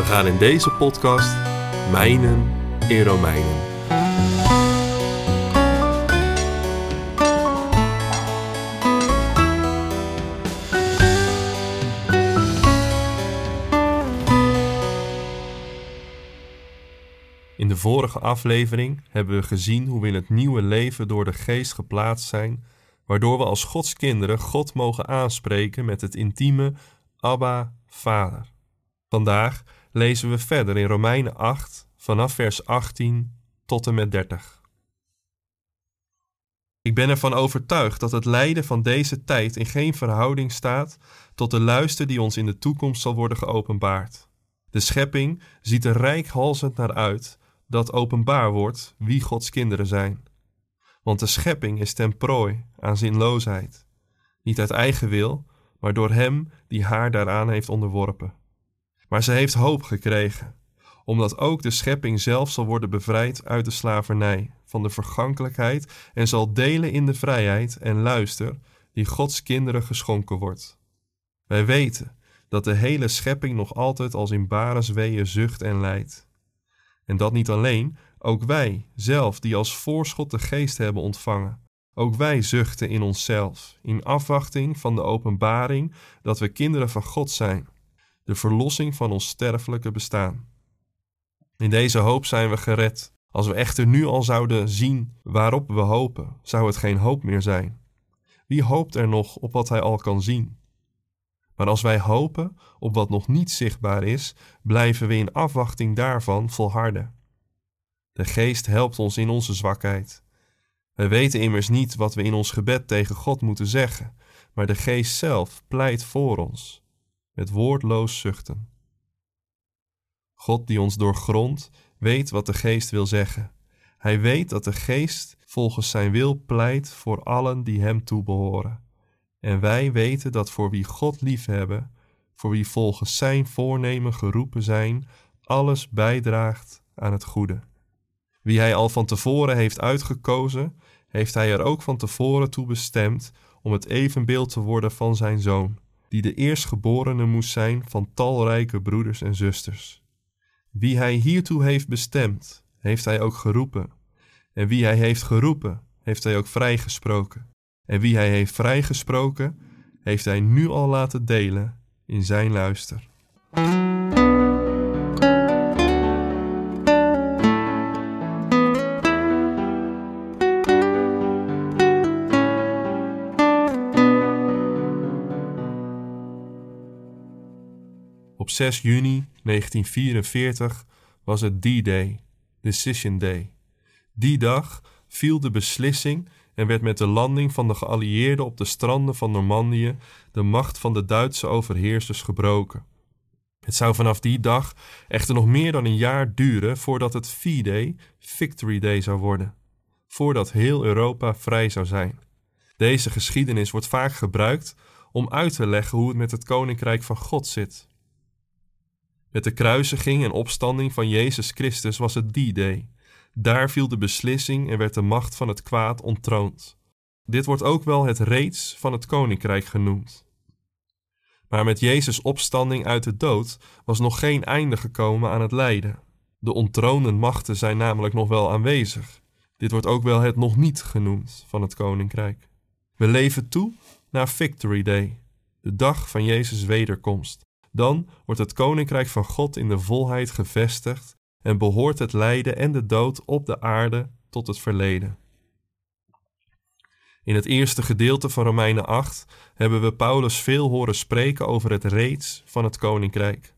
We gaan in deze podcast mijnen in Romeinen. In de vorige aflevering hebben we gezien hoe we in het nieuwe leven door de geest geplaatst zijn, waardoor we als Gods kinderen God mogen aanspreken met het intieme Abba, Vader. Vandaag lezen we verder in Romeinen 8 vanaf vers 18 tot en met 30. Ik ben ervan overtuigd dat het lijden van deze tijd in geen verhouding staat tot de luister die ons in de toekomst zal worden geopenbaard. De schepping ziet er rijkhalsend naar uit dat openbaar wordt wie Gods kinderen zijn. Want de schepping is ten prooi aan zinloosheid, niet uit eigen wil, maar door Hem die haar daaraan heeft onderworpen. Maar ze heeft hoop gekregen, omdat ook de schepping zelf zal worden bevrijd uit de slavernij, van de vergankelijkheid en zal delen in de vrijheid en luister die Gods kinderen geschonken wordt. Wij weten dat de hele schepping nog altijd als in bare zweeën zucht en lijdt. En dat niet alleen, ook wij zelf die als voorschot de geest hebben ontvangen. Ook wij zuchten in onszelf, in afwachting van de openbaring dat we kinderen van God zijn, de verlossing van ons sterfelijke bestaan. In deze hoop zijn we gered. Als we echter nu al zouden zien waarop we hopen, zou het geen hoop meer zijn. Wie hoopt er nog op wat hij al kan zien? Maar als wij hopen op wat nog niet zichtbaar is, blijven we in afwachting daarvan volharden. De Geest helpt ons in onze zwakheid. Wij weten immers niet wat we in ons gebed tegen God moeten zeggen, maar de Geest zelf pleit voor ons, met woordloos zuchten. God die ons doorgrondt, weet wat de Geest wil zeggen. Hij weet dat de Geest volgens zijn wil pleit voor allen die hem toebehoren. En wij weten dat voor wie God liefhebben, voor wie volgens zijn voornemen geroepen zijn, alles bijdraagt aan het goede. Wie hij al van tevoren heeft uitgekozen, heeft hij er ook van tevoren toe bestemd om het evenbeeld te worden van zijn zoon, die de eerstgeborene moest zijn van talrijke broeders en zusters. Wie hij hiertoe heeft bestemd, heeft hij ook geroepen. En wie hij heeft geroepen, heeft hij ook vrijgesproken. En wie hij heeft vrijgesproken, heeft hij nu al laten delen in zijn luister. 6 juni 1944 was het D-Day, Decision Day. Die dag viel de beslissing en werd met de landing van de geallieerden op de stranden van Normandië de macht van de Duitse overheersers gebroken. Het zou vanaf die dag echter nog meer dan een jaar duren voordat het V-Day Victory Day zou worden, voordat heel Europa vrij zou zijn. Deze geschiedenis wordt vaak gebruikt om uit te leggen hoe het met het Koninkrijk van God zit. Met de kruisiging en opstanding van Jezus Christus was het die day. Daar viel de beslissing en werd de macht van het kwaad ontroond. Dit wordt ook wel het reeds van het koninkrijk genoemd. Maar met Jezus' opstanding uit de dood was nog geen einde gekomen aan het lijden. De ontroonde machten zijn namelijk nog wel aanwezig. Dit wordt ook wel het nog niet genoemd van het koninkrijk. We leven toe naar Victory Day, de dag van Jezus' wederkomst. Dan wordt het koninkrijk van God in de volheid gevestigd en behoort het lijden en de dood op de aarde tot het verleden. In het eerste gedeelte van Romeinen 8 hebben we Paulus veel horen spreken over het reeds van het koninkrijk,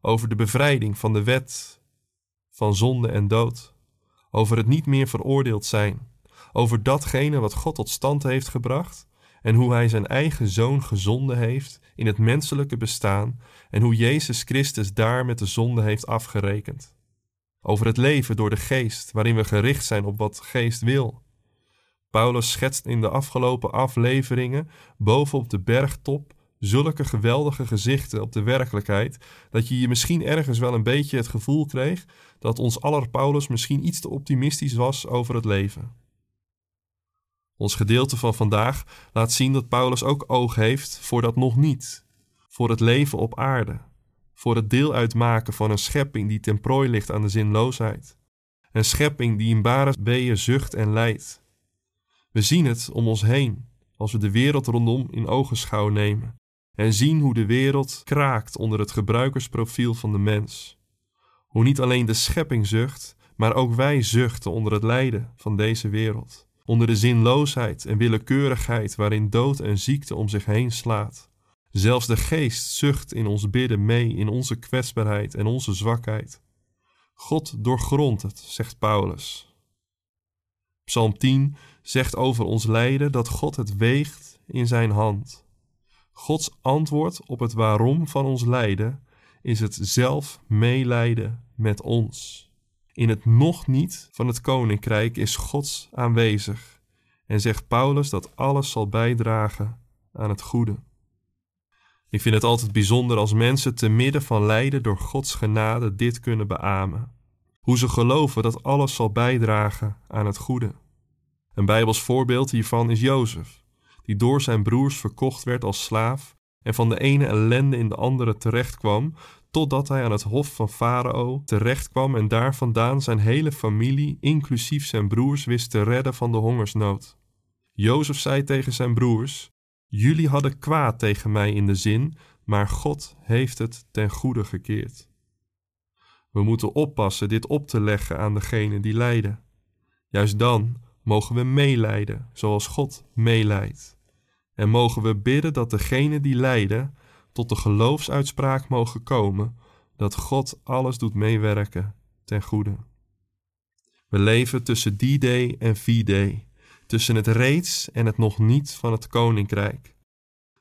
over de bevrijding van de wet, van zonde en dood, over het niet meer veroordeeld zijn, over datgene wat God tot stand heeft gebracht en hoe hij zijn eigen zoon gezonden heeft in het menselijke bestaan en hoe Jezus Christus daar met de zonde heeft afgerekend. Over het leven door de geest, waarin we gericht zijn op wat geest wil. Paulus schetst in de afgelopen afleveringen bovenop de bergtop zulke geweldige gezichten op de werkelijkheid dat je je misschien ergens wel een beetje het gevoel kreeg dat ons aller Paulus misschien iets te optimistisch was over het leven. Ons gedeelte van vandaag laat zien dat Paulus ook oog heeft voor dat nog niet, voor het leven op aarde, voor het deel uitmaken van een schepping die ten prooi ligt aan de zinloosheid, een schepping die in bare weeën zucht en lijdt. We zien het om ons heen als we de wereld rondom in ogenschouw nemen en zien hoe de wereld kraakt onder het gebruikersprofiel van de mens. Hoe niet alleen de schepping zucht, maar ook wij zuchten onder het lijden van deze wereld, onder de zinloosheid en willekeurigheid waarin dood en ziekte om zich heen slaat. Zelfs de geest zucht in ons bidden mee in onze kwetsbaarheid en onze zwakheid. God doorgrondt het, zegt Paulus. Psalm 10 zegt over ons lijden dat God het weegt in zijn hand. Gods antwoord op het waarom van ons lijden is het zelf meelijden met ons. In het nog niet van het koninkrijk is Gods aanwezig en zegt Paulus dat alles zal bijdragen aan het goede. Ik vind het altijd bijzonder als mensen te midden van lijden door Gods genade dit kunnen beamen. Hoe ze geloven dat alles zal bijdragen aan het goede. Een Bijbels voorbeeld hiervan is Jozef die door zijn broers verkocht werd als slaaf en van de ene ellende in de andere terechtkwam, totdat hij aan het hof van Farao terechtkwam en daar vandaan zijn hele familie, inclusief zijn broers, wist te redden van de hongersnood. Jozef zei tegen zijn broers: Jullie hadden kwaad tegen mij in de zin, maar God heeft het ten goede gekeerd. We moeten oppassen dit op te leggen aan degene die lijden. Juist dan mogen we meelijden, zoals God meeleidt. En mogen we bidden dat degenen die lijden tot de geloofsuitspraak mogen komen dat God alles doet meewerken ten goede. We leven tussen die day en V-day, tussen het reeds en het nog niet van het koninkrijk.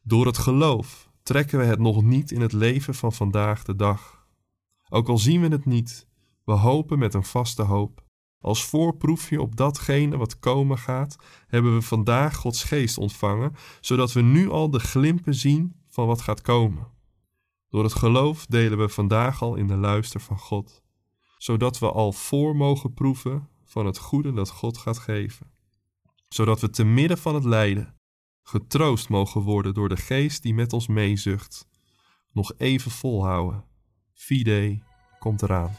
Door het geloof trekken we het nog niet in het leven van vandaag de dag. Ook al zien we het niet, we hopen met een vaste hoop. Als voorproefje op datgene wat komen gaat, hebben we vandaag Gods geest ontvangen, zodat we nu al de glimpen zien van wat gaat komen. Door het geloof delen we vandaag al in de luister van God, zodat we al voor mogen proeven van het goede dat God gaat geven. Zodat we te midden van het lijden getroost mogen worden door de geest die met ons meezucht. Nog even volhouden. Fide komt eraan.